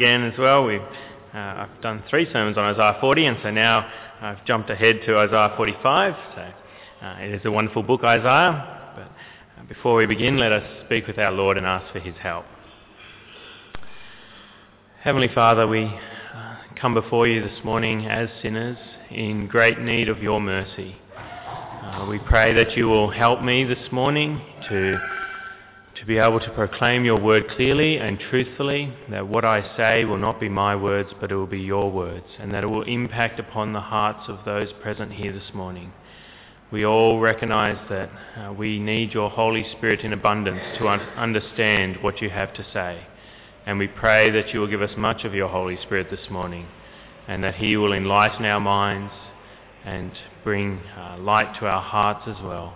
again as well. We, uh, I've done three sermons on Isaiah 40, and so now I've jumped ahead to Isaiah 45. So uh, it is a wonderful book, Isaiah. But uh, before we begin, let us speak with our Lord and ask for his help. Heavenly Father, we uh, come before you this morning as sinners in great need of your mercy. Uh, we pray that you will help me this morning to to be able to proclaim your word clearly and truthfully, that what I say will not be my words, but it will be your words, and that it will impact upon the hearts of those present here this morning. We all recognize that uh, we need your Holy Spirit in abundance to un- understand what you have to say. And we pray that you will give us much of your Holy Spirit this morning, and that he will enlighten our minds and bring uh, light to our hearts as well,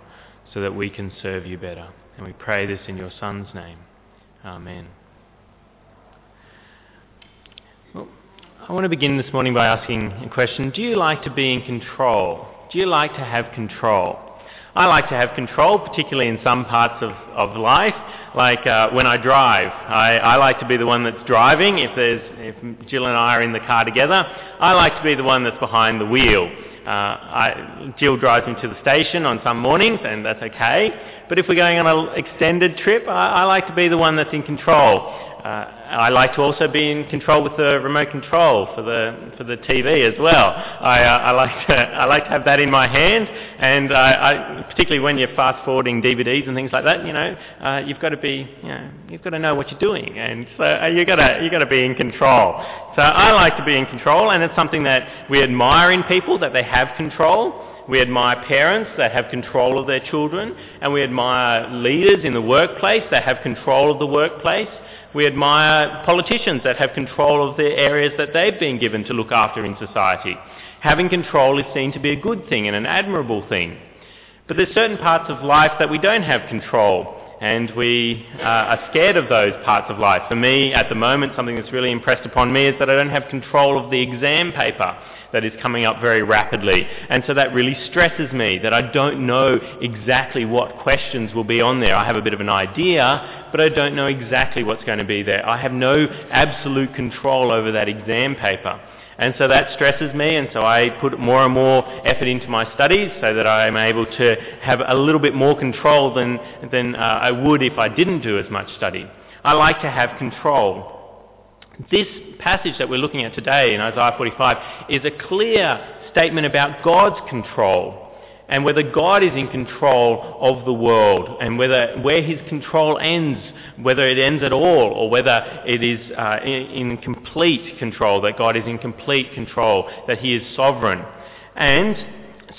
so that we can serve you better. And we pray this in your Son's name. Amen. Well, I want to begin this morning by asking a question. Do you like to be in control? Do you like to have control? I like to have control, particularly in some parts of, of life, like uh, when I drive. I, I like to be the one that's driving. If, there's, if Jill and I are in the car together, I like to be the one that's behind the wheel. Uh, I, Jill drives me to the station on some mornings, and that's okay. But if we're going on an extended trip, I, I like to be the one that's in control. Uh, I like to also be in control with the remote control for the for the TV as well. I, uh, I like to I like to have that in my hand, and uh, I, particularly when you're fast forwarding DVDs and things like that, you know, uh, you've got to be you know you've got to know what you're doing, and so you got to you got to be in control. So I like to be in control, and it's something that we admire in people that they have control. We admire parents that have control of their children, and we admire leaders in the workplace that have control of the workplace. We admire politicians that have control of the areas that they've been given to look after in society. Having control is seen to be a good thing and an admirable thing. But there's certain parts of life that we don't have control, and we uh, are scared of those parts of life. For me, at the moment, something that's really impressed upon me is that I don't have control of the exam paper that is coming up very rapidly. And so that really stresses me that I don't know exactly what questions will be on there. I have a bit of an idea, but I don't know exactly what's going to be there. I have no absolute control over that exam paper. And so that stresses me, and so I put more and more effort into my studies so that I am able to have a little bit more control than, than uh, I would if I didn't do as much study. I like to have control. This passage that we're looking at today in Isaiah 45 is a clear statement about God's control and whether God is in control of the world and whether where his control ends, whether it ends at all or whether it is uh, in, in complete control, that God is in complete control, that he is sovereign. And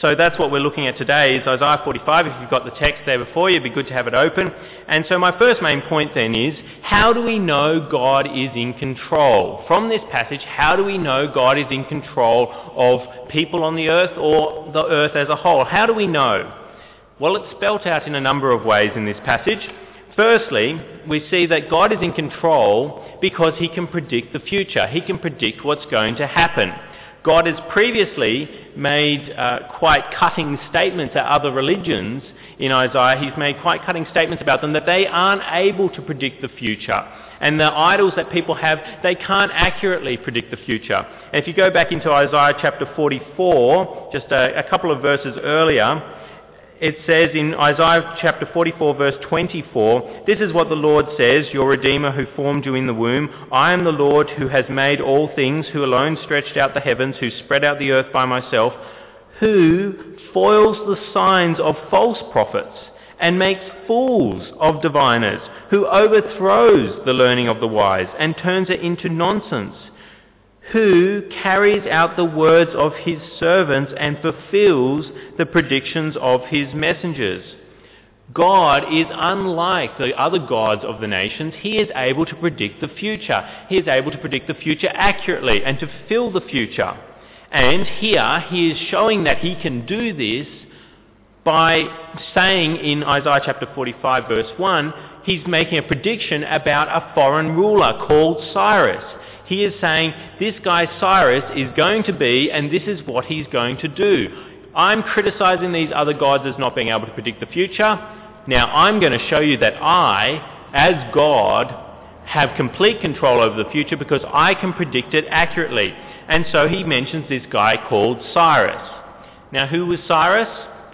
so that's what we're looking at today is Isaiah 45. If you've got the text there before you, it'd be good to have it open. And so my first main point then is, how do we know God is in control? From this passage, how do we know God is in control of people on the earth or the earth as a whole? How do we know? Well, it's spelt out in a number of ways in this passage. Firstly, we see that God is in control because he can predict the future. He can predict what's going to happen. God has previously made uh, quite cutting statements at other religions in Isaiah. He's made quite cutting statements about them that they aren't able to predict the future. And the idols that people have, they can't accurately predict the future. And if you go back into Isaiah chapter 44, just a, a couple of verses earlier, it says in Isaiah chapter 44 verse 24, This is what the Lord says, your Redeemer who formed you in the womb. I am the Lord who has made all things, who alone stretched out the heavens, who spread out the earth by myself, who foils the signs of false prophets and makes fools of diviners, who overthrows the learning of the wise and turns it into nonsense who carries out the words of his servants and fulfills the predictions of his messengers. God is unlike the other gods of the nations. He is able to predict the future. He is able to predict the future accurately and to fill the future. And here he is showing that he can do this by saying in Isaiah chapter 45 verse 1, he's making a prediction about a foreign ruler called Cyrus. He is saying, this guy Cyrus is going to be, and this is what he's going to do. I'm criticizing these other gods as not being able to predict the future. Now I'm going to show you that I, as God, have complete control over the future because I can predict it accurately. And so he mentions this guy called Cyrus. Now, who was Cyrus?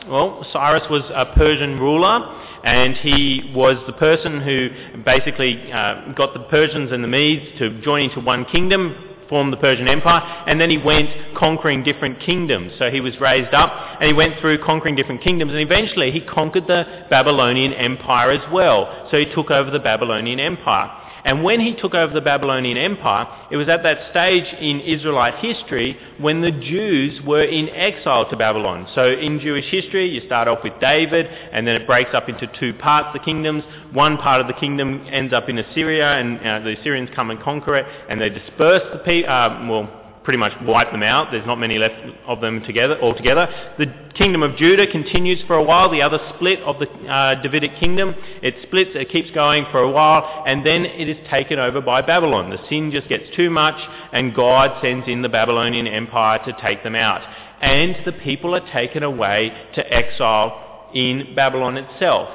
Well, Cyrus was a Persian ruler, and he was the person who basically uh, got the Persians and the Medes to join into one kingdom, form the Persian Empire, and then he went conquering different kingdoms. So he was raised up, and he went through conquering different kingdoms, and eventually he conquered the Babylonian Empire as well. So he took over the Babylonian Empire. And when he took over the Babylonian Empire, it was at that stage in Israelite history when the Jews were in exile to Babylon. So in Jewish history, you start off with David, and then it breaks up into two parts, the kingdoms. One part of the kingdom ends up in Assyria, and uh, the Assyrians come and conquer it, and they disperse the people, uh, well, pretty much wipe them out. There's not many left of them together altogether. The kingdom of Judah continues for a while. The other split of the uh, Davidic kingdom, it splits, it keeps going for a while, and then it is taken over by Babylon. The sin just gets too much, and God sends in the Babylonian Empire to take them out. And the people are taken away to exile in Babylon itself.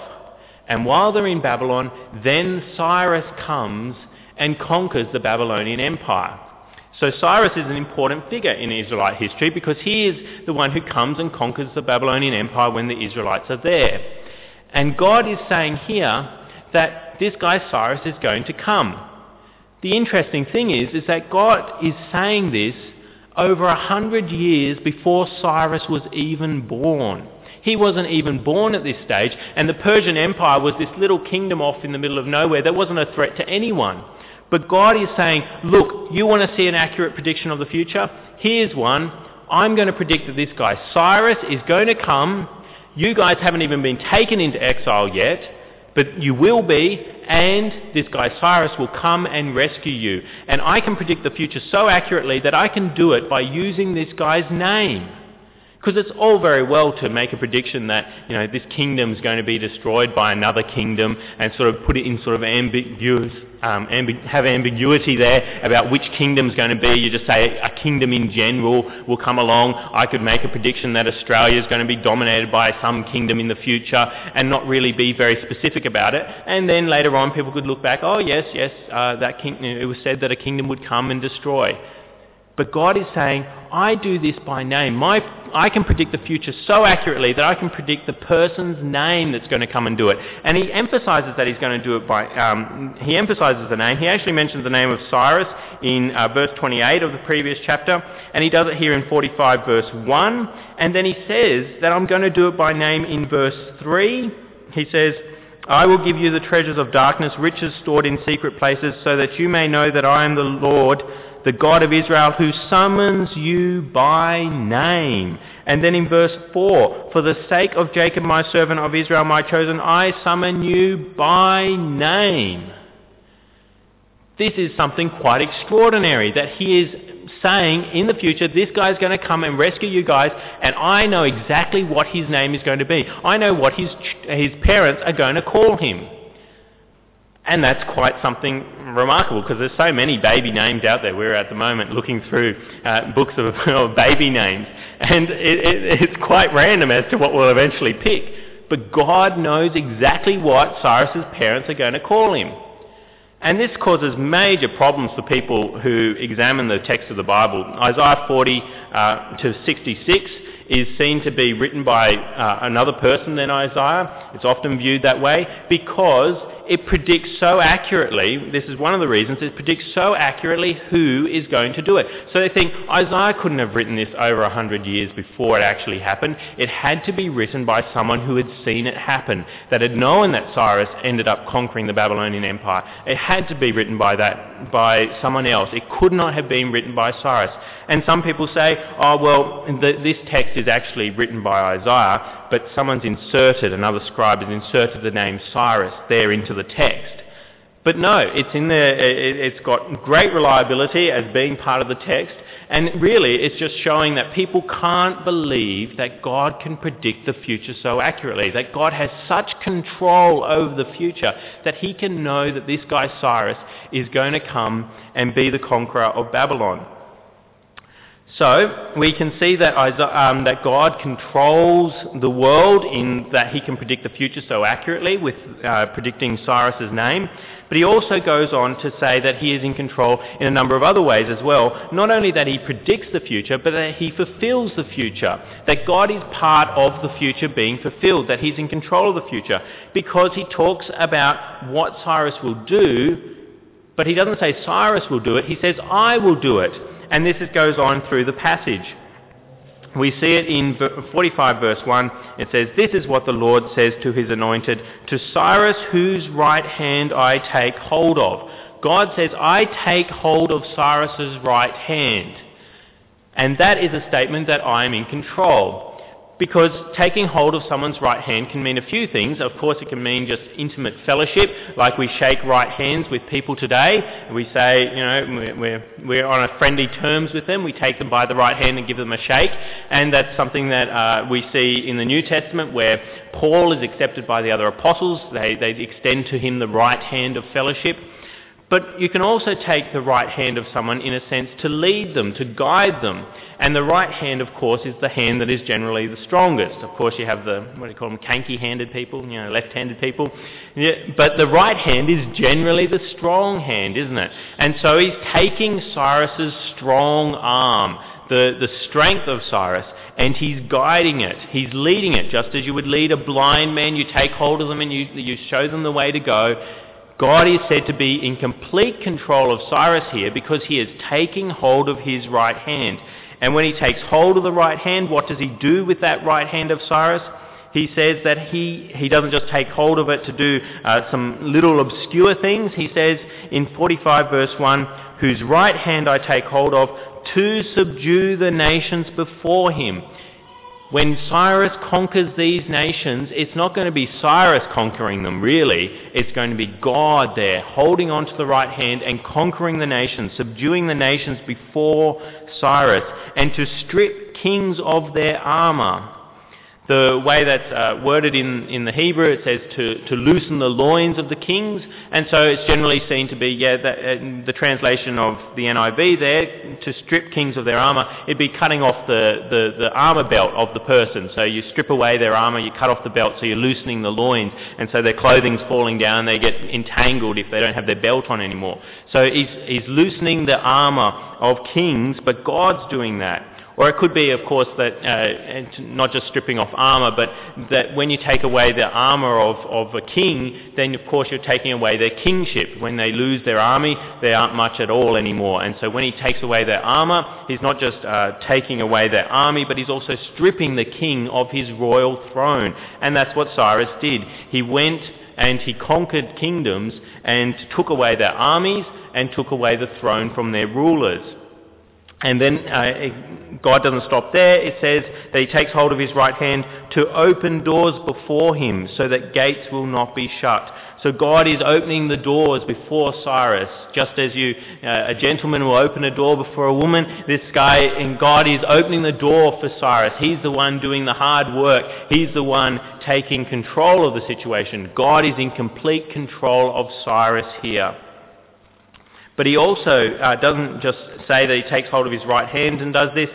And while they're in Babylon, then Cyrus comes and conquers the Babylonian Empire. So Cyrus is an important figure in Israelite history because he is the one who comes and conquers the Babylonian Empire when the Israelites are there. And God is saying here that this guy Cyrus is going to come. The interesting thing is, is that God is saying this over a hundred years before Cyrus was even born. He wasn't even born at this stage, and the Persian Empire was this little kingdom off in the middle of nowhere that wasn't a threat to anyone. But God is saying, look, you want to see an accurate prediction of the future? Here's one. I'm going to predict that this guy Cyrus is going to come. You guys haven't even been taken into exile yet, but you will be, and this guy Cyrus will come and rescue you. And I can predict the future so accurately that I can do it by using this guy's name. Because it's all very well to make a prediction that, you know, this kingdom is going to be destroyed by another kingdom and sort of put it in sort of ambiguous, um, have ambiguity there about which kingdom is going to be. You just say a kingdom in general will come along. I could make a prediction that Australia is going to be dominated by some kingdom in the future and not really be very specific about it. And then later on people could look back, oh yes, yes, uh, that king- it was said that a kingdom would come and destroy. But God is saying, I do this by name. My, I can predict the future so accurately that I can predict the person's name that's going to come and do it. And he emphasizes that he's going to do it by, um, he emphasizes the name. He actually mentions the name of Cyrus in uh, verse 28 of the previous chapter, and he does it here in 45 verse 1. And then he says that I'm going to do it by name in verse 3. He says, I will give you the treasures of darkness, riches stored in secret places, so that you may know that I am the Lord, the God of Israel who summons you by name. And then in verse 4, for the sake of Jacob my servant of Israel my chosen, I summon you by name. This is something quite extraordinary that he is saying in the future, this guy is going to come and rescue you guys, and I know exactly what his name is going to be. I know what his, his parents are going to call him. And that's quite something remarkable because there's so many baby names out there. We're at the moment looking through uh, books of, of, baby names, and it, it, it's quite random as to what we'll eventually pick. But God knows exactly what Cyrus's parents are going to call him. And this causes major problems for people who examine the text of the Bible. Isaiah 40 uh, to 66 is seen to be written by uh, another person than Isaiah. It's often viewed that way because it predicts so accurately, this is one of the reasons, it predicts so accurately who is going to do it. So they think Isaiah couldn't have written this over hundred years before it actually happened. It had to be written by someone who had seen it happen, that had known that Cyrus ended up conquering the Babylonian Empire. It had to be written by that, by someone else. It could not have been written by Cyrus. And some people say, oh well, this text is actually written by Isaiah, but someone's inserted, another scribe has inserted the name Cyrus there into the text. But no, it's in there, it's got great reliability as being part of the text, and really it's just showing that people can't believe that God can predict the future so accurately, that God has such control over the future that he can know that this guy Cyrus is going to come and be the conqueror of Babylon. So we can see that, um, that God controls the world in that he can predict the future so accurately with uh, predicting Cyrus's name. But he also goes on to say that he is in control in a number of other ways as well. Not only that he predicts the future, but that he fulfills the future. That God is part of the future being fulfilled, that he's in control of the future. Because he talks about what Cyrus will do, but he doesn't say Cyrus will do it, he says I will do it. And this goes on through the passage. We see it in 45 verse 1. It says, This is what the Lord says to his anointed, to Cyrus whose right hand I take hold of. God says, I take hold of Cyrus's right hand. And that is a statement that I am in control. Because taking hold of someone's right hand can mean a few things. Of course, it can mean just intimate fellowship, like we shake right hands with people today. We say, you know, we're, we're on a friendly terms with them. We take them by the right hand and give them a shake. And that's something that uh, we see in the New Testament where Paul is accepted by the other apostles. They, they extend to him the right hand of fellowship. But you can also take the right hand of someone in a sense to lead them, to guide them. And the right hand, of course, is the hand that is generally the strongest. Of course, you have the, what do you call them, kanky-handed people, you know, left-handed people. Yeah, but the right hand is generally the strong hand, isn't it? And so he's taking Cyrus's strong arm, the, the strength of Cyrus, and he's guiding it. He's leading it, just as you would lead a blind man. You take hold of them and you, you show them the way to go. God is said to be in complete control of Cyrus here because he is taking hold of his right hand. And when he takes hold of the right hand, what does he do with that right hand of Cyrus? He says that he, he doesn't just take hold of it to do uh, some little obscure things. He says in 45 verse 1, whose right hand I take hold of to subdue the nations before him when Cyrus conquers these nations, it's not going to be Cyrus conquering them, really. It's going to be God there, holding on to the right hand and conquering the nations, subduing the nations before Cyrus, and to strip kings of their armor the way that's uh, worded in, in the Hebrew, it says to, to loosen the loins of the kings, and so it's generally seen to be, yeah, that, uh, the translation of the NIV there, to strip kings of their armour, it'd be cutting off the, the, the armour belt of the person. So you strip away their armour, you cut off the belt, so you're loosening the loins, and so their clothing's falling down, they get entangled if they don't have their belt on anymore. So he's, he's loosening the armour of kings, but God's doing that. Or it could be, of course, that uh, not just stripping off armour, but that when you take away the armour of, of a king, then of course you're taking away their kingship. When they lose their army, they aren't much at all anymore. And so when he takes away their armour, he's not just uh, taking away their army, but he's also stripping the king of his royal throne. And that's what Cyrus did. He went and he conquered kingdoms and took away their armies and took away the throne from their rulers. And then uh, God doesn't stop there. It says that he takes hold of his right hand to open doors before him so that gates will not be shut. So God is opening the doors before Cyrus, just as you, uh, a gentleman will open a door before a woman. This guy, and God is opening the door for Cyrus. He's the one doing the hard work. He's the one taking control of the situation. God is in complete control of Cyrus here. But he also uh, doesn't just say that he takes hold of his right hand and does this.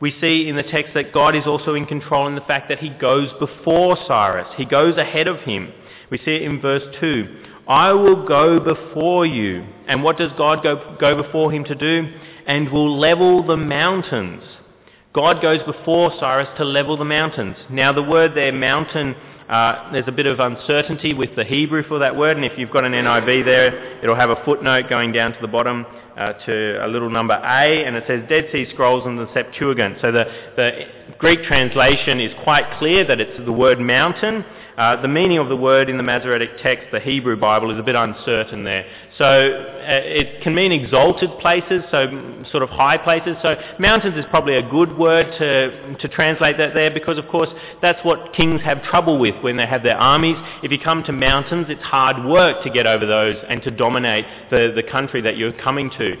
We see in the text that God is also in control in the fact that he goes before Cyrus. He goes ahead of him. We see it in verse 2. I will go before you. And what does God go, go before him to do? And will level the mountains. God goes before Cyrus to level the mountains. Now the word there, mountain, uh, there's a bit of uncertainty with the Hebrew for that word, and if you've got an NIV there, it'll have a footnote going down to the bottom uh, to a little number A, and it says Dead Sea Scrolls and the Septuagint. So the, the Greek translation is quite clear that it's the word mountain, uh, the meaning of the word in the Masoretic text, the Hebrew Bible, is a bit uncertain there. So uh, it can mean exalted places, so sort of high places. So mountains is probably a good word to, to translate that there because, of course, that's what kings have trouble with when they have their armies. If you come to mountains, it's hard work to get over those and to dominate the, the country that you're coming to.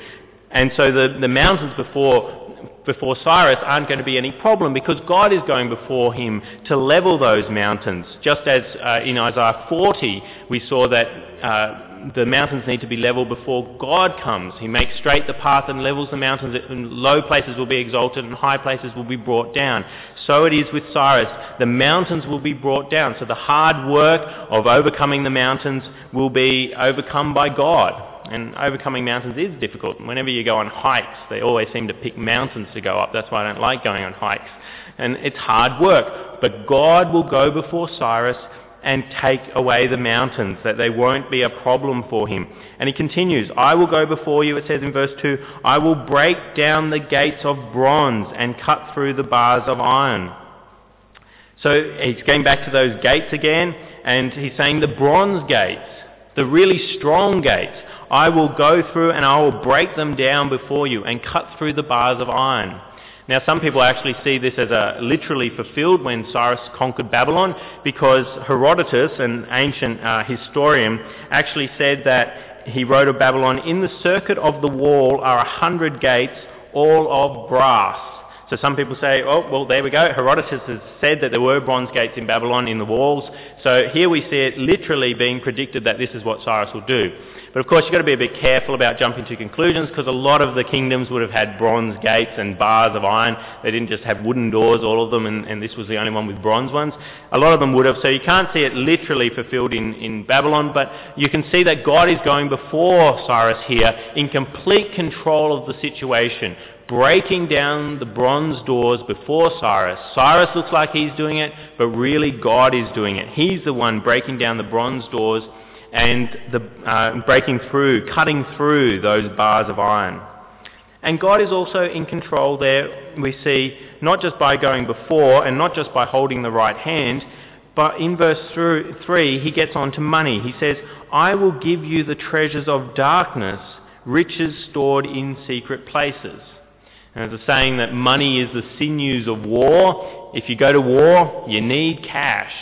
And so the, the mountains before before Cyrus aren't going to be any problem because God is going before him to level those mountains. Just as uh, in Isaiah 40 we saw that uh, the mountains need to be leveled before God comes. He makes straight the path and levels the mountains, and low places will be exalted and high places will be brought down. So it is with Cyrus. The mountains will be brought down. So the hard work of overcoming the mountains will be overcome by God. And overcoming mountains is difficult. Whenever you go on hikes, they always seem to pick mountains to go up. That's why I don't like going on hikes. And it's hard work. But God will go before Cyrus and take away the mountains, that they won't be a problem for him. And he continues, I will go before you, it says in verse 2, I will break down the gates of bronze and cut through the bars of iron. So he's going back to those gates again, and he's saying the bronze gates, the really strong gates, I will go through and I will break them down before you and cut through the bars of iron. Now some people actually see this as a literally fulfilled when Cyrus conquered Babylon because Herodotus, an ancient uh, historian, actually said that he wrote of Babylon, in the circuit of the wall are a hundred gates, all of brass. So some people say, oh, well, there we go. Herodotus has said that there were bronze gates in Babylon in the walls. So here we see it literally being predicted that this is what Cyrus will do. But of course you've got to be a bit careful about jumping to conclusions because a lot of the kingdoms would have had bronze gates and bars of iron. They didn't just have wooden doors, all of them, and, and this was the only one with bronze ones. A lot of them would have. So you can't see it literally fulfilled in, in Babylon, but you can see that God is going before Cyrus here in complete control of the situation breaking down the bronze doors before Cyrus. Cyrus looks like he's doing it, but really God is doing it. He's the one breaking down the bronze doors and the, uh, breaking through, cutting through those bars of iron. And God is also in control there, we see, not just by going before and not just by holding the right hand, but in verse 3 he gets on to money. He says, I will give you the treasures of darkness, riches stored in secret places. And there's a saying that money is the sinews of war. If you go to war, you need cash.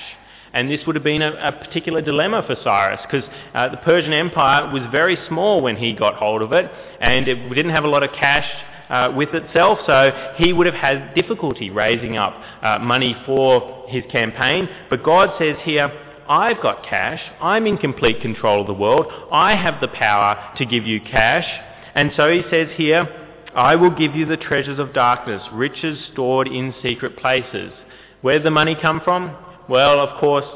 And this would have been a, a particular dilemma for Cyrus because uh, the Persian Empire was very small when he got hold of it and it didn't have a lot of cash uh, with itself, so he would have had difficulty raising up uh, money for his campaign. But God says here, I've got cash, I'm in complete control of the world, I have the power to give you cash. And so he says here, I will give you the treasures of darkness, riches stored in secret places. Where did the money come from? Well, of course,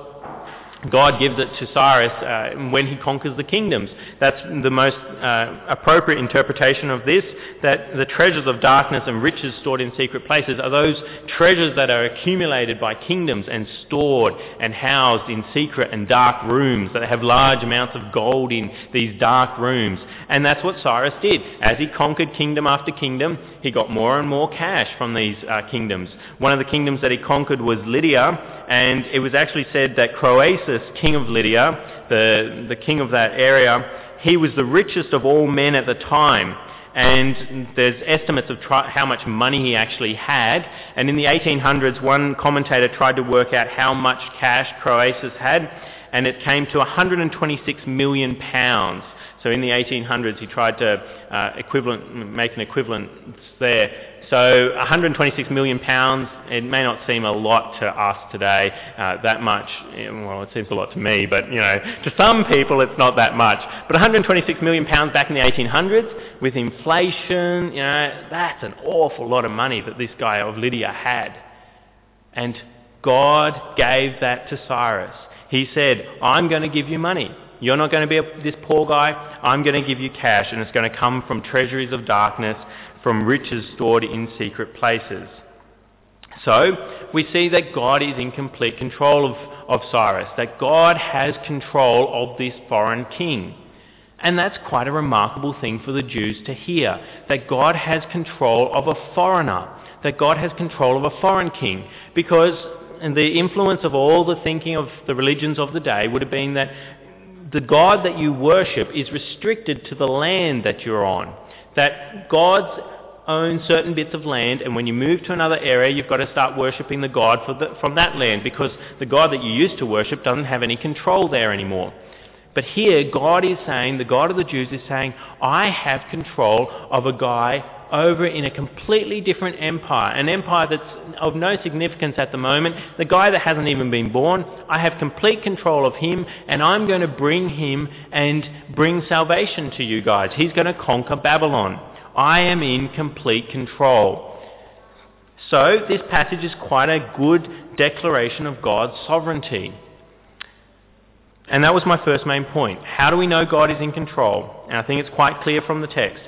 God gives it to Cyrus uh, when he conquers the kingdoms. That's the most uh, appropriate interpretation of this, that the treasures of darkness and riches stored in secret places are those treasures that are accumulated by kingdoms and stored and housed in secret and dark rooms, that have large amounts of gold in these dark rooms. And that's what Cyrus did. As he conquered kingdom after kingdom, he got more and more cash from these uh, kingdoms. One of the kingdoms that he conquered was Lydia, and it was actually said that Croesus, king of Lydia, the, the king of that area, he was the richest of all men at the time. And there's estimates of tri- how much money he actually had. And in the 1800s, one commentator tried to work out how much cash Croesus had, and it came to 126 million pounds. So in the 1800s, he tried to uh, equivalent, make an equivalent there. So 126 million pounds, it may not seem a lot to us today, uh, that much, well it seems a lot to me, but you know, to some people it's not that much. But 126 million pounds back in the 1800s, with inflation, you know, that's an awful lot of money that this guy of Lydia had. And God gave that to Cyrus. He said, I'm going to give you money. You're not going to be a, this poor guy. I'm going to give you cash, and it's going to come from treasuries of darkness from riches stored in secret places. So, we see that God is in complete control of, of Cyrus, that God has control of this foreign king. And that's quite a remarkable thing for the Jews to hear, that God has control of a foreigner, that God has control of a foreign king, because the influence of all the thinking of the religions of the day would have been that the God that you worship is restricted to the land that you're on that gods own certain bits of land, and when you move to another area, you've got to start worshipping the god the, from that land because the god that you used to worship doesn't have any control there anymore. But here, God is saying, the God of the Jews is saying, I have control of a guy over in a completely different empire, an empire that's of no significance at the moment, the guy that hasn't even been born. I have complete control of him, and I'm going to bring him and bring salvation to you guys. He's going to conquer Babylon. I am in complete control. So, this passage is quite a good declaration of God's sovereignty. And that was my first main point. How do we know God is in control? And I think it's quite clear from the text.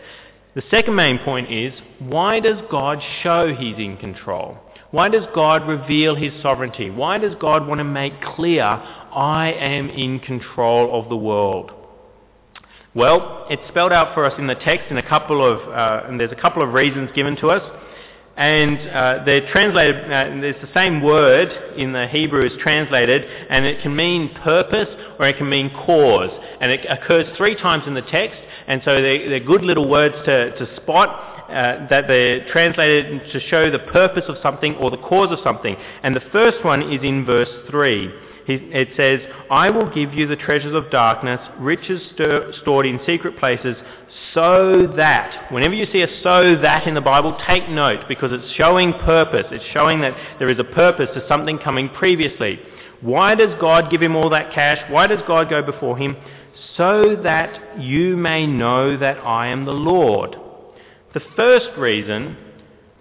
The second main point is, why does God show he's in control? Why does God reveal his sovereignty? Why does God want to make clear, I am in control of the world? Well, it's spelled out for us in the text in a couple of, uh, and there's a couple of reasons given to us. And uh, they're translated, uh, there's the same word in the Hebrew is translated, and it can mean purpose or it can mean cause. And it occurs three times in the text, and so they're, they're good little words to, to spot uh, that they're translated to show the purpose of something or the cause of something. And the first one is in verse 3. It says, I will give you the treasures of darkness, riches stored in secret places, so that. Whenever you see a so that in the Bible, take note because it's showing purpose. It's showing that there is a purpose to something coming previously. Why does God give him all that cash? Why does God go before him? So that you may know that I am the Lord. The first reason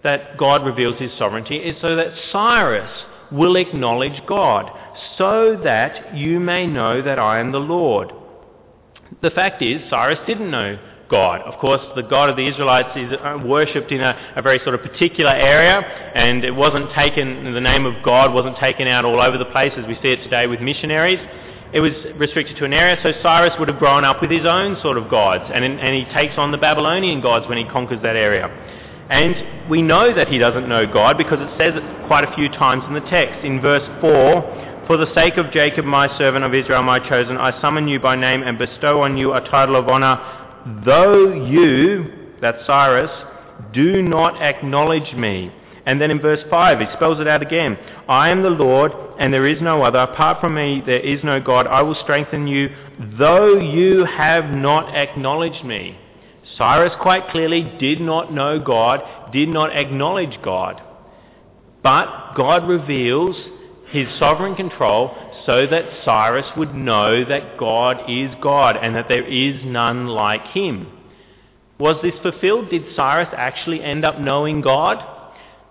that God reveals his sovereignty is so that Cyrus will acknowledge God, so that you may know that I am the Lord. The fact is, Cyrus didn't know God. Of course, the God of the Israelites is uh, worshipped in a, a, very sort of particular area, and it wasn't taken, the name of God wasn't taken out all over the place as we see it today with missionaries. It was restricted to an area, so Cyrus would have grown up with his own sort of gods, and, and he takes on the Babylonian gods when he conquers that area. And we know that he doesn't know God because it says it quite a few times in the text. In verse 4, For the sake of Jacob, my servant of Israel, my chosen, I summon you by name and bestow on you a title of honor though you, that's Cyrus, do not acknowledge me. And then in verse 5, he spells it out again. I am the Lord, and there is no other. Apart from me, there is no God. I will strengthen you, though you have not acknowledged me. Cyrus quite clearly did not know God, did not acknowledge God. But God reveals his sovereign control so that Cyrus would know that God is God and that there is none like him. Was this fulfilled? Did Cyrus actually end up knowing God?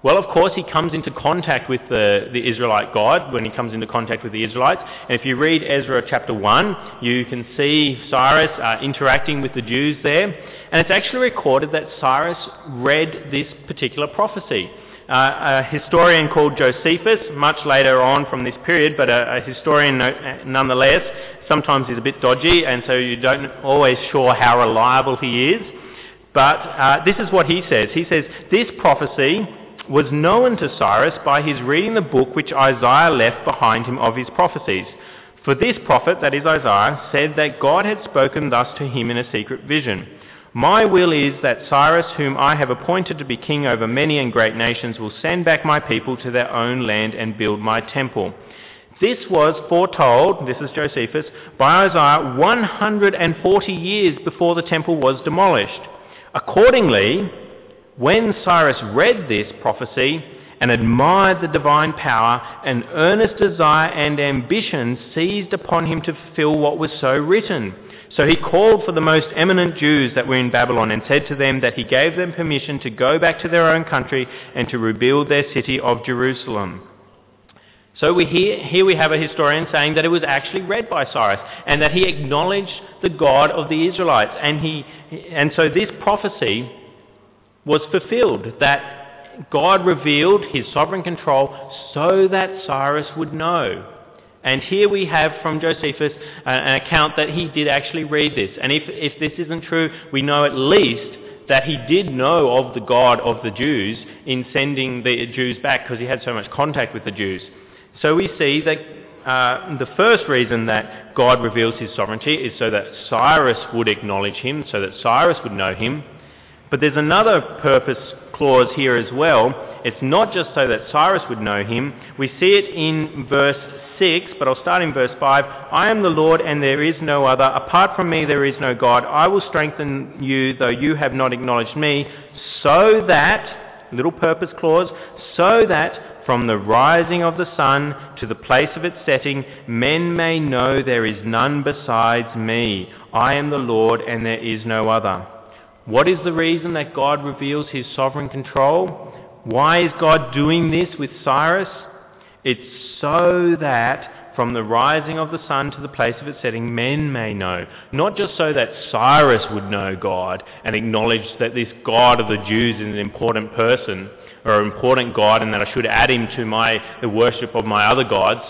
Well, of course, he comes into contact with the, the Israelite God when he comes into contact with the Israelites. And if you read Ezra chapter 1, you can see Cyrus uh, interacting with the Jews there. And it's actually recorded that Cyrus read this particular prophecy a historian called Josephus, much later on from this period, but a, a historian nonetheless. Sometimes he's a bit dodgy, and so you don't always sure how reliable he is. But uh, this is what he says. He says, This prophecy was known to Cyrus by his reading the book which Isaiah left behind him of his prophecies. For this prophet, that is Isaiah, said that God had spoken thus to him in a secret vision. My will is that Cyrus, whom I have appointed to be king over many and great nations, will send back my people to their own land and build my temple. This was foretold, this is Josephus, by Isaiah 140 years before the temple was demolished. Accordingly, when Cyrus read this prophecy and admired the divine power, an earnest desire and ambition seized upon him to fulfill what was so written. So he called for the most eminent Jews that were in Babylon and said to them that he gave them permission to go back to their own country and to rebuild their city of Jerusalem. So we hear, here we have a historian saying that it was actually read by Cyrus and that he acknowledged the God of the Israelites. And, he, and so this prophecy was fulfilled, that God revealed his sovereign control so that Cyrus would know and here we have from Josephus uh, an account that he did actually read this. And if, if this isn't true, we know at least that he did know of the God of the Jews in sending the Jews back because he had so much contact with the Jews. So we see that uh, the first reason that God reveals his sovereignty is so that Cyrus would acknowledge him, so that Cyrus would know him. But there's another purpose clause here as well. It's not just so that Cyrus would know him. We see it in verse 6, but I'll start in verse 5. I am the Lord and there is no other. Apart from me there is no God. I will strengthen you though you have not acknowledged me, so that, little purpose clause, so that from the rising of the sun to the place of its setting, men may know there is none besides me. I am the Lord and there is no other. What is the reason that God reveals his sovereign control? Why is God doing this with Cyrus? It's so that from the rising of the sun to the place of its setting, men may know. Not just so that Cyrus would know God and acknowledge that this God of the Jews is an important person or an important God and that I should add him to my, the worship of my other gods,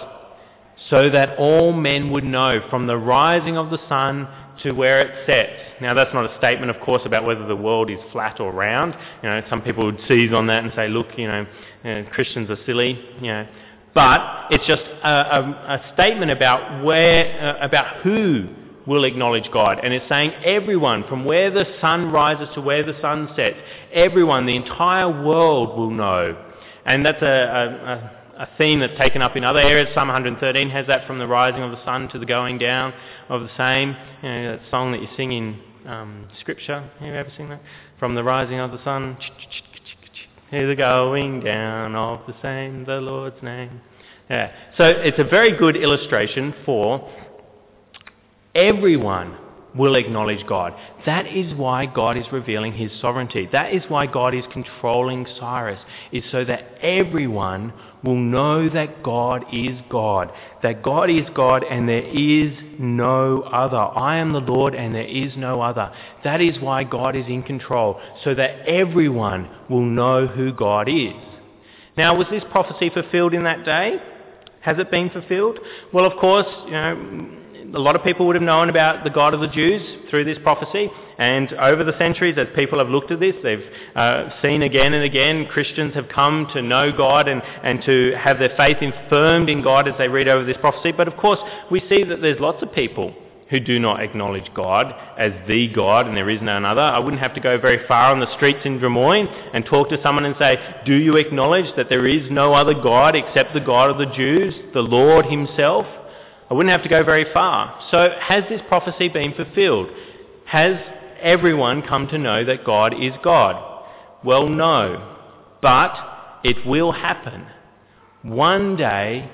so that all men would know from the rising of the sun to where it sets. Now that's not a statement, of course, about whether the world is flat or round. You know, some people would seize on that and say, look, you know, you know Christians are silly. You know, but it's just a, a, a statement about where, uh, about who will acknowledge God. And it's saying everyone, from where the sun rises to where the sun sets, everyone, the entire world will know. And that's a, a, a theme that's taken up in other areas. Psalm 113 has that from the rising of the sun to the going down of the same. You know, that song that you sing in um, Scripture. Have you ever seen that? From the rising of the sun the going down of the same, the Lord's name. Yeah. So it's a very good illustration for everyone will acknowledge God. That is why God is revealing his sovereignty. That is why God is controlling Cyrus, is so that everyone will know that God is God. That God is God and there is no other. I am the Lord and there is no other. That is why God is in control, so that everyone will know who God is. Now, was this prophecy fulfilled in that day? Has it been fulfilled? Well, of course, you know, a lot of people would have known about the God of the Jews through this prophecy. And over the centuries, as people have looked at this, they've uh, seen again and again Christians have come to know God and, and to have their faith infirmed in God as they read over this prophecy. But of course, we see that there's lots of people who do not acknowledge God as the God and there is none other. I wouldn't have to go very far on the streets in Drummoyne and talk to someone and say, do you acknowledge that there is no other God except the God of the Jews, the Lord himself? I wouldn't have to go very far. So has this prophecy been fulfilled? Has everyone come to know that God is God? Well, no. But it will happen. One day,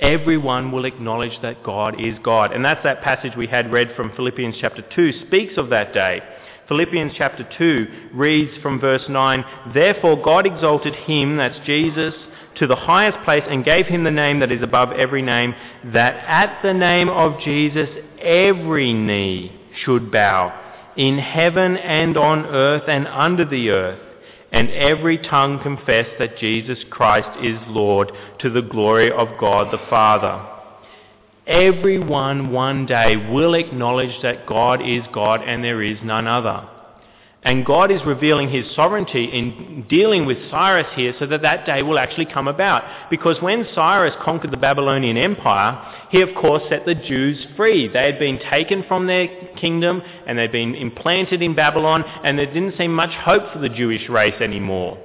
everyone will acknowledge that God is God. And that's that passage we had read from Philippians chapter 2 speaks of that day. Philippians chapter 2 reads from verse 9, Therefore God exalted him, that's Jesus, to the highest place and gave him the name that is above every name, that at the name of Jesus every knee should bow, in heaven and on earth and under the earth, and every tongue confess that Jesus Christ is Lord to the glory of God the Father. Everyone one day will acknowledge that God is God and there is none other. And God is revealing his sovereignty in dealing with Cyrus here so that that day will actually come about. Because when Cyrus conquered the Babylonian Empire, he of course set the Jews free. They had been taken from their kingdom and they'd been implanted in Babylon and there didn't seem much hope for the Jewish race anymore.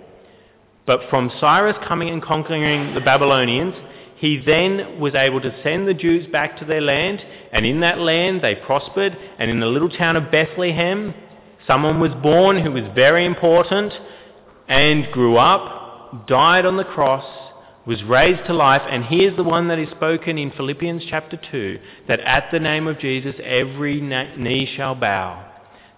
But from Cyrus coming and conquering the Babylonians, he then was able to send the Jews back to their land, and in that land they prospered, and in the little town of Bethlehem, Someone was born who was very important and grew up, died on the cross, was raised to life, and here's the one that is spoken in Philippians chapter 2, that at the name of Jesus every knee shall bow.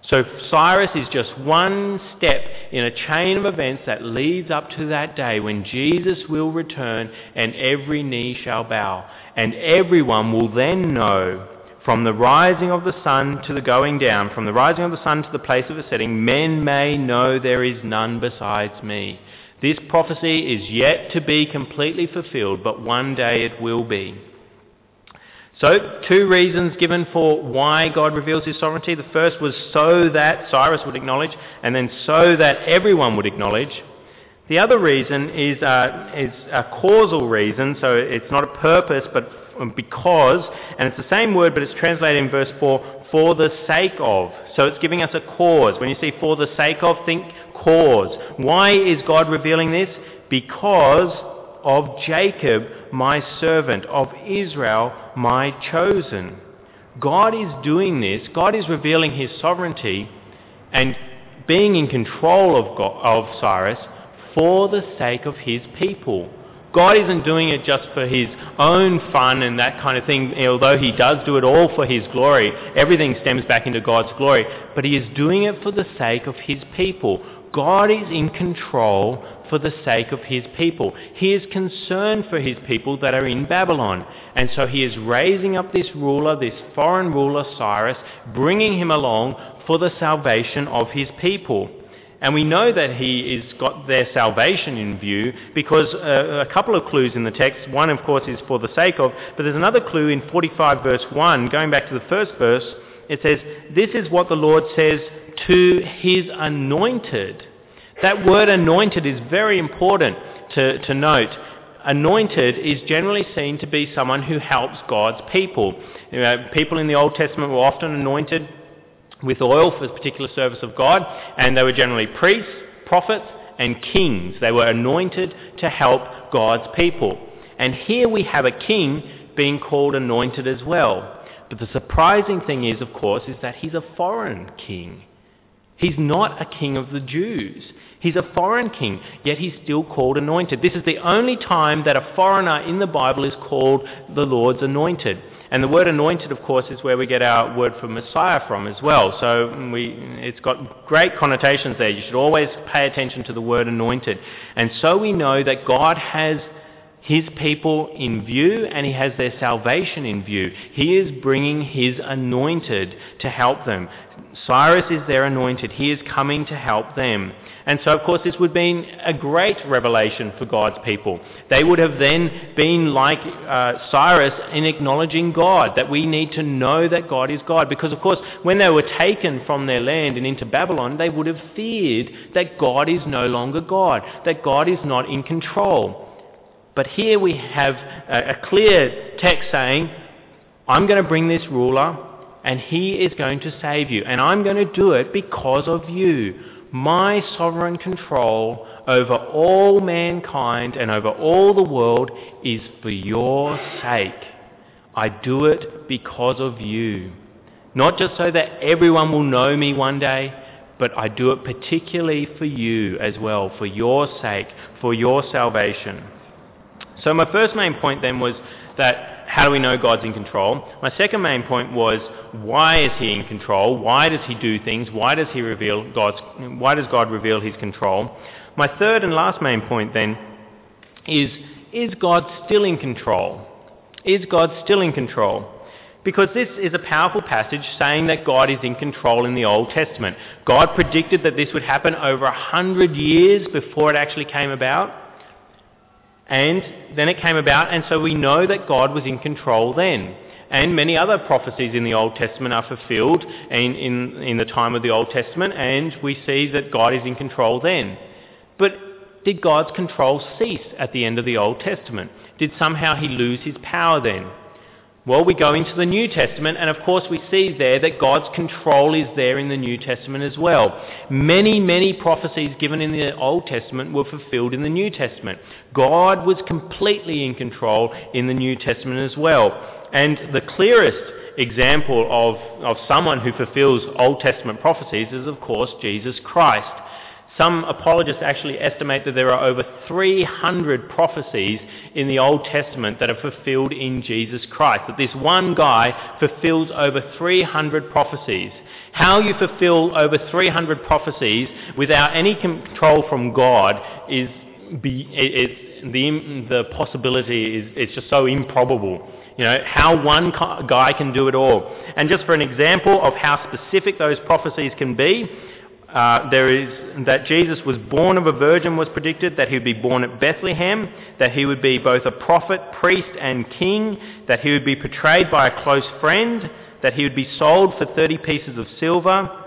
So Cyrus is just one step in a chain of events that leads up to that day when Jesus will return and every knee shall bow. And everyone will then know from the rising of the sun to the going down, from the rising of the sun to the place of the setting, men may know there is none besides me. This prophecy is yet to be completely fulfilled, but one day it will be. So, two reasons given for why God reveals his sovereignty. The first was so that Cyrus would acknowledge, and then so that everyone would acknowledge. The other reason is, uh, is a causal reason, so it's not a purpose, but because, and it's the same word, but it's translated in verse 4, for the sake of. So it's giving us a cause. When you see for the sake of, think cause. Why is God revealing this? Because of Jacob, my servant, of Israel, my chosen. God is doing this. God is revealing his sovereignty and being in control of, God, of Cyrus for the sake of his people. God isn't doing it just for his own fun and that kind of thing, although he does do it all for his glory. Everything stems back into God's glory. But he is doing it for the sake of his people. God is in control for the sake of his people. He is concerned for his people that are in Babylon. And so he is raising up this ruler, this foreign ruler, Cyrus, bringing him along for the salvation of his people. And we know that he has got their salvation in view because uh, a couple of clues in the text. One, of course, is for the sake of, but there's another clue in 45 verse 1, going back to the first verse. It says, This is what the Lord says to his anointed. That word anointed is very important to, to note. Anointed is generally seen to be someone who helps God's people. You know, people in the Old Testament were often anointed with oil for the particular service of God, and they were generally priests, prophets, and kings. They were anointed to help God's people. And here we have a king being called anointed as well. But the surprising thing is, of course, is that he's a foreign king. He's not a king of the Jews. He's a foreign king, yet he's still called anointed. This is the only time that a foreigner in the Bible is called the Lord's anointed. And the word anointed, of course, is where we get our word for Messiah from as well. So we, it's got great connotations there. You should always pay attention to the word anointed. And so we know that God has his people in view and he has their salvation in view. He is bringing his anointed to help them. Cyrus is their anointed. He is coming to help them. And so, of course, this would have been a great revelation for God's people. They would have then been like uh, Cyrus in acknowledging God, that we need to know that God is God. Because, of course, when they were taken from their land and into Babylon, they would have feared that God is no longer God, that God is not in control. But here we have a, a clear text saying, I'm going to bring this ruler, and he is going to save you. And I'm going to do it because of you my sovereign control over all mankind and over all the world is for your sake. I do it because of you. Not just so that everyone will know me one day, but I do it particularly for you as well, for your sake, for your salvation. So my first main point then was that how do we know God's in control? My second main point was why is he in control? Why does he do things? Why does he reveal God's why does God reveal his control? My third and last main point then is is God still in control? Is God still in control? Because this is a powerful passage saying that God is in control in the Old Testament. God predicted that this would happen over a hundred years before it actually came about. And then it came about, and so we know that God was in control then. And many other prophecies in the Old Testament are fulfilled in, in, in the time of the Old Testament, and we see that God is in control then. But did God's control cease at the end of the Old Testament? Did somehow he lose his power then? Well, we go into the New Testament, and of course we see there that God's control is there in the New Testament as well. Many, many prophecies given in the Old Testament were fulfilled in the New Testament. God was completely in control in the New Testament as well. And the clearest example of, of someone who fulfills Old Testament prophecies is, of course, Jesus Christ. Some apologists actually estimate that there are over 300 prophecies in the Old Testament that are fulfilled in Jesus Christ. That this one guy fulfills over 300 prophecies. How you fulfill over 300 prophecies without any control from God is the, the possibility is it's just so improbable. You know, how one guy can do it all. And just for an example of how specific those prophecies can be, uh, there is that Jesus was born of a virgin was predicted, that he would be born at Bethlehem, that he would be both a prophet, priest and king, that he would be portrayed by a close friend, that he would be sold for 30 pieces of silver,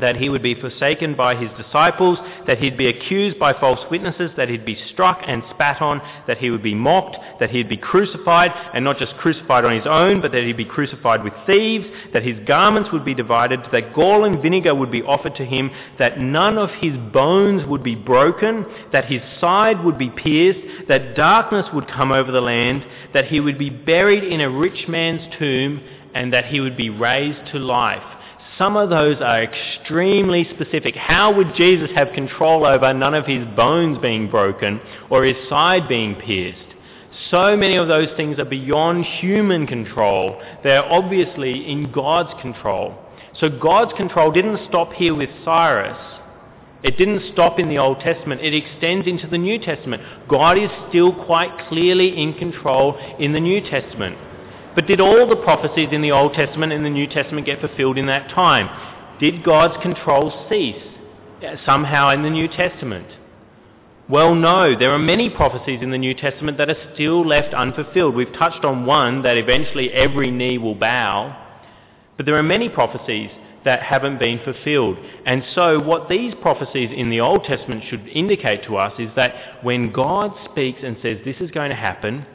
that he would be forsaken by his disciples, that he'd be accused by false witnesses, that he'd be struck and spat on, that he would be mocked, that he'd be crucified, and not just crucified on his own, but that he'd be crucified with thieves, that his garments would be divided, that gall and vinegar would be offered to him, that none of his bones would be broken, that his side would be pierced, that darkness would come over the land, that he would be buried in a rich man's tomb, and that he would be raised to life. Some of those are extremely specific. How would Jesus have control over none of his bones being broken or his side being pierced? So many of those things are beyond human control. They're obviously in God's control. So God's control didn't stop here with Cyrus. It didn't stop in the Old Testament. It extends into the New Testament. God is still quite clearly in control in the New Testament. But did all the prophecies in the Old Testament and the New Testament get fulfilled in that time? Did God's control cease uh, somehow in the New Testament? Well, no. There are many prophecies in the New Testament that are still left unfulfilled. We've touched on one that eventually every knee will bow. But there are many prophecies that haven't been fulfilled. And so what these prophecies in the Old Testament should indicate to us is that when God speaks and says this is going to happen,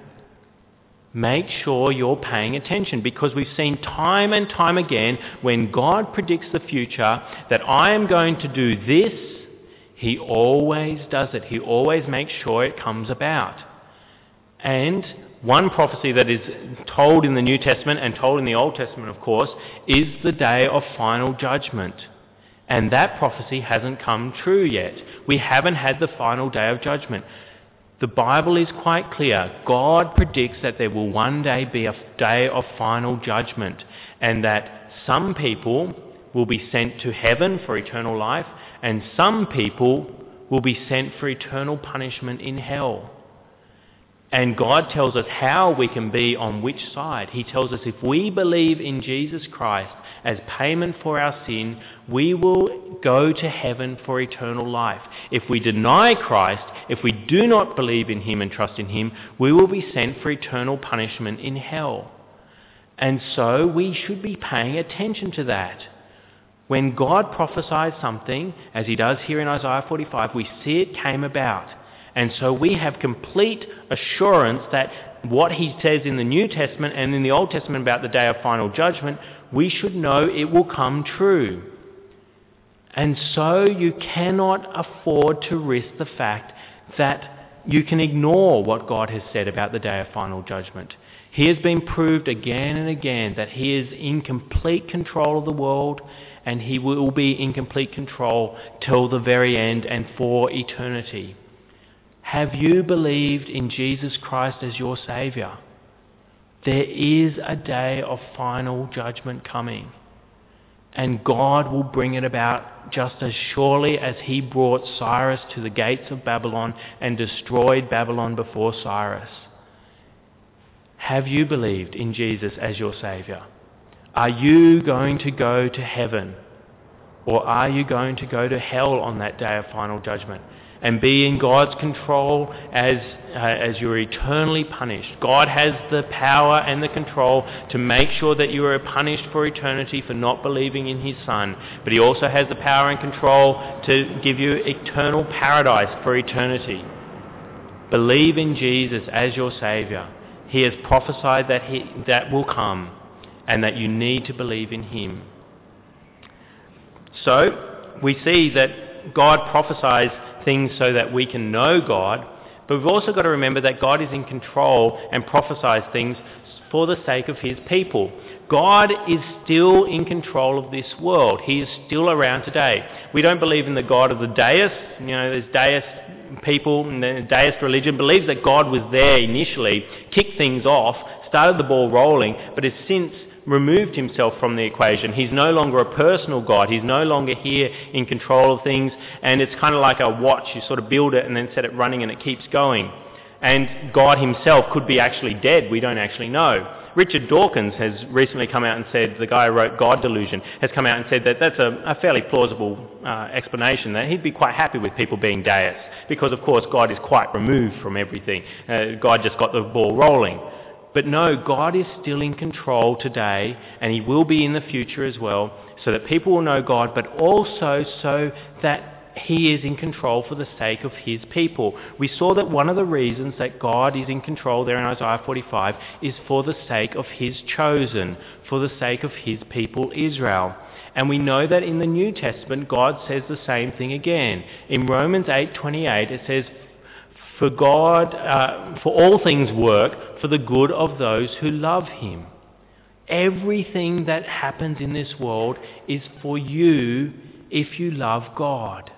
make sure you're paying attention because we've seen time and time again when God predicts the future that I am going to do this, he always does it. He always makes sure it comes about. And one prophecy that is told in the New Testament and told in the Old Testament, of course, is the day of final judgment. And that prophecy hasn't come true yet. We haven't had the final day of judgment. The Bible is quite clear. God predicts that there will one day be a day of final judgment and that some people will be sent to heaven for eternal life and some people will be sent for eternal punishment in hell. And God tells us how we can be on which side. He tells us if we believe in Jesus Christ as payment for our sin, we will go to heaven for eternal life. If we deny Christ, if we do not believe in him and trust in him, we will be sent for eternal punishment in hell. And so we should be paying attention to that. When God prophesies something, as he does here in Isaiah 45, we see it came about. And so we have complete assurance that what he says in the New Testament and in the Old Testament about the day of final judgment, we should know it will come true. And so you cannot afford to risk the fact that you can ignore what God has said about the day of final judgment. He has been proved again and again that he is in complete control of the world and he will be in complete control till the very end and for eternity. Have you believed in Jesus Christ as your Saviour? There is a day of final judgment coming. And God will bring it about just as surely as he brought Cyrus to the gates of Babylon and destroyed Babylon before Cyrus. Have you believed in Jesus as your Saviour? Are you going to go to heaven? Or are you going to go to hell on that day of final judgment? And be in God's control as, uh, as you're eternally punished. God has the power and the control to make sure that you are punished for eternity for not believing in His Son. But He also has the power and control to give you eternal paradise for eternity. Believe in Jesus as your Saviour. He has prophesied that he, that will come and that you need to believe in Him. So, we see that God prophesies things so that we can know God, but we've also got to remember that God is in control and prophesies things for the sake of his people. God is still in control of this world. He is still around today. We don't believe in the God of the deists. You know, there's deist people and the deist religion believes that God was there initially, kicked things off, started the ball rolling, but has since removed himself from the equation. He's no longer a personal God. He's no longer here in control of things. And it's kind of like a watch. You sort of build it and then set it running and it keeps going. And God himself could be actually dead. We don't actually know. Richard Dawkins has recently come out and said, the guy who wrote God Delusion, has come out and said that that's a, a fairly plausible uh, explanation, that he'd be quite happy with people being deists, because of course God is quite removed from everything. Uh, God just got the ball rolling. But no, God is still in control today, and He will be in the future as well, so that people will know God, but also so that he is in control for the sake of his people. We saw that one of the reasons that God is in control there in Isaiah 45 is for the sake of his chosen, for the sake of his people Israel. And we know that in the New Testament God says the same thing again. In Romans 8:28 it says for God uh, for all things work for the good of those who love him. Everything that happens in this world is for you if you love God.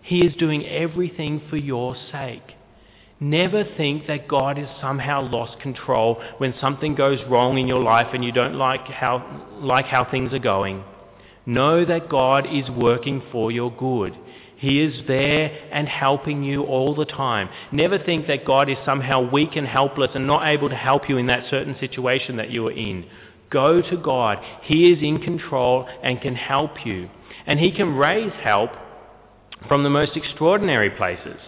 He is doing everything for your sake. Never think that God has somehow lost control when something goes wrong in your life and you don't like how, like how things are going. Know that God is working for your good. He is there and helping you all the time. Never think that God is somehow weak and helpless and not able to help you in that certain situation that you are in. Go to God. He is in control and can help you. And He can raise help from the most extraordinary places.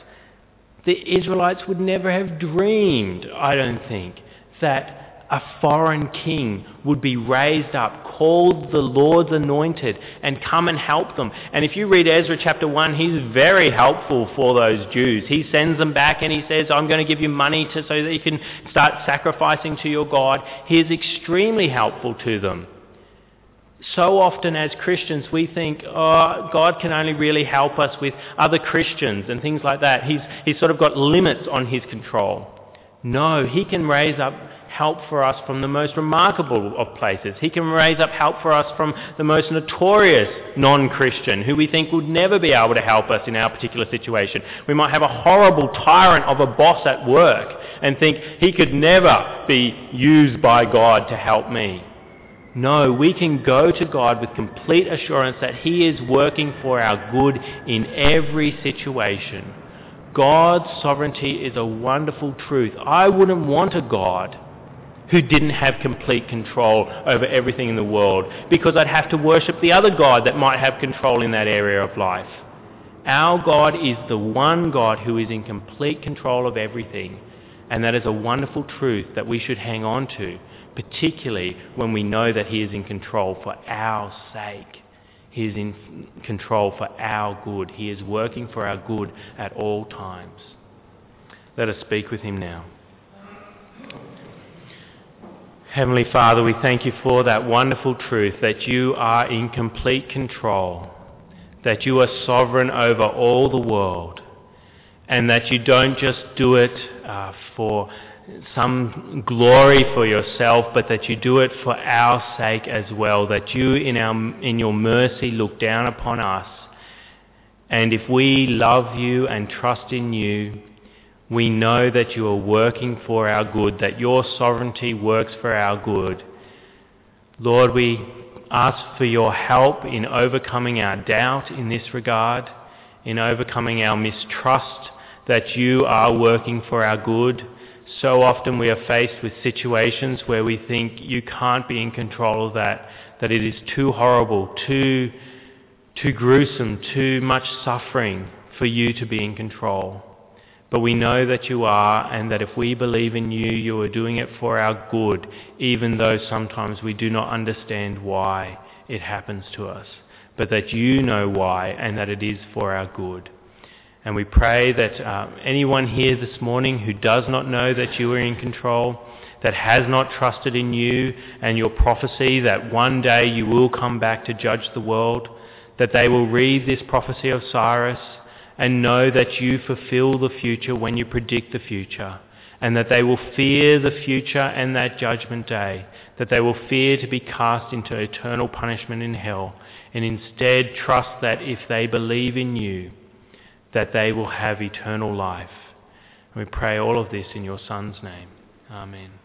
The Israelites would never have dreamed, I don't think, that a foreign king would be raised up, called the Lord's anointed, and come and help them. And if you read Ezra chapter 1, he's very helpful for those Jews. He sends them back and he says, I'm going to give you money to, so that you can start sacrificing to your God. He is extremely helpful to them so often as Christians we think, oh, God can only really help us with other Christians and things like that. He's, he's sort of got limits on his control. No, he can raise up help for us from the most remarkable of places. He can raise up help for us from the most notorious non-Christian who we think would never be able to help us in our particular situation. We might have a horrible tyrant of a boss at work and think he could never be used by God to help me. No, we can go to God with complete assurance that He is working for our good in every situation. God's sovereignty is a wonderful truth. I wouldn't want a God who didn't have complete control over everything in the world because I'd have to worship the other God that might have control in that area of life. Our God is the one God who is in complete control of everything, and that is a wonderful truth that we should hang on to particularly when we know that He is in control for our sake. He is in control for our good. He is working for our good at all times. Let us speak with Him now. Heavenly Father, we thank you for that wonderful truth that you are in complete control, that you are sovereign over all the world, and that you don't just do it uh, for some glory for yourself, but that you do it for our sake as well, that you in, our, in your mercy look down upon us. And if we love you and trust in you, we know that you are working for our good, that your sovereignty works for our good. Lord, we ask for your help in overcoming our doubt in this regard, in overcoming our mistrust that you are working for our good so often we are faced with situations where we think you can't be in control of that, that it is too horrible, too, too gruesome, too much suffering for you to be in control. But we know that you are, and that if we believe in you, you are doing it for our good, even though sometimes we do not understand why it happens to us. But that you know why, and that it is for our good. And we pray that uh, anyone here this morning who does not know that you are in control, that has not trusted in you and your prophecy that one day you will come back to judge the world, that they will read this prophecy of Cyrus and know that you fulfill the future when you predict the future, and that they will fear the future and that judgment day, that they will fear to be cast into eternal punishment in hell, and instead trust that if they believe in you, that they will have eternal life. We pray all of this in your Son's name. Amen.